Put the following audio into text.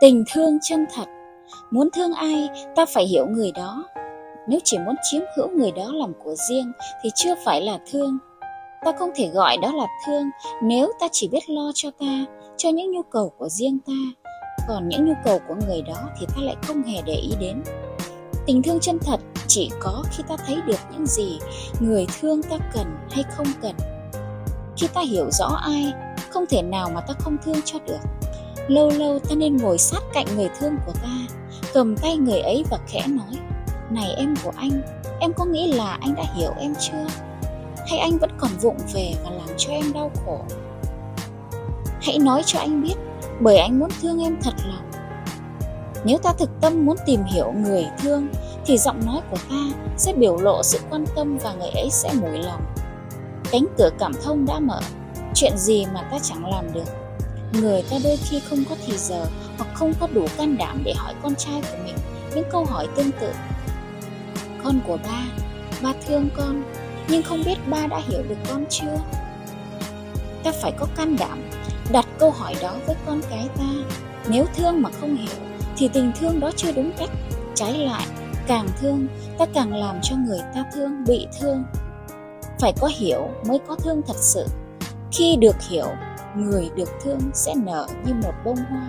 tình thương chân thật. Muốn thương ai, ta phải hiểu người đó. Nếu chỉ muốn chiếm hữu người đó làm của riêng, thì chưa phải là thương. Ta không thể gọi đó là thương nếu ta chỉ biết lo cho ta, cho những nhu cầu của riêng ta. Còn những nhu cầu của người đó thì ta lại không hề để ý đến. Tình thương chân thật chỉ có khi ta thấy được những gì người thương ta cần hay không cần. Khi ta hiểu rõ ai, không thể nào mà ta không thương cho được lâu lâu ta nên ngồi sát cạnh người thương của ta, cầm tay người ấy và khẽ nói, này em của anh, em có nghĩ là anh đã hiểu em chưa? Hay anh vẫn còn vụng về và làm cho em đau khổ? Hãy nói cho anh biết, bởi anh muốn thương em thật lòng. Nếu ta thực tâm muốn tìm hiểu người thương, thì giọng nói của ta sẽ biểu lộ sự quan tâm và người ấy sẽ mùi lòng. Cánh cửa cảm thông đã mở, chuyện gì mà ta chẳng làm được? Người ta đôi khi không có thì giờ hoặc không có đủ can đảm để hỏi con trai của mình những câu hỏi tương tự. Con của ba ba thương con, nhưng không biết ba đã hiểu được con chưa? Ta phải có can đảm đặt câu hỏi đó với con cái ta. Nếu thương mà không hiểu thì tình thương đó chưa đúng cách. Trái lại, càng thương, ta càng làm cho người ta thương, bị thương. Phải có hiểu mới có thương thật sự. Khi được hiểu người được thương sẽ nở như một bông hoa.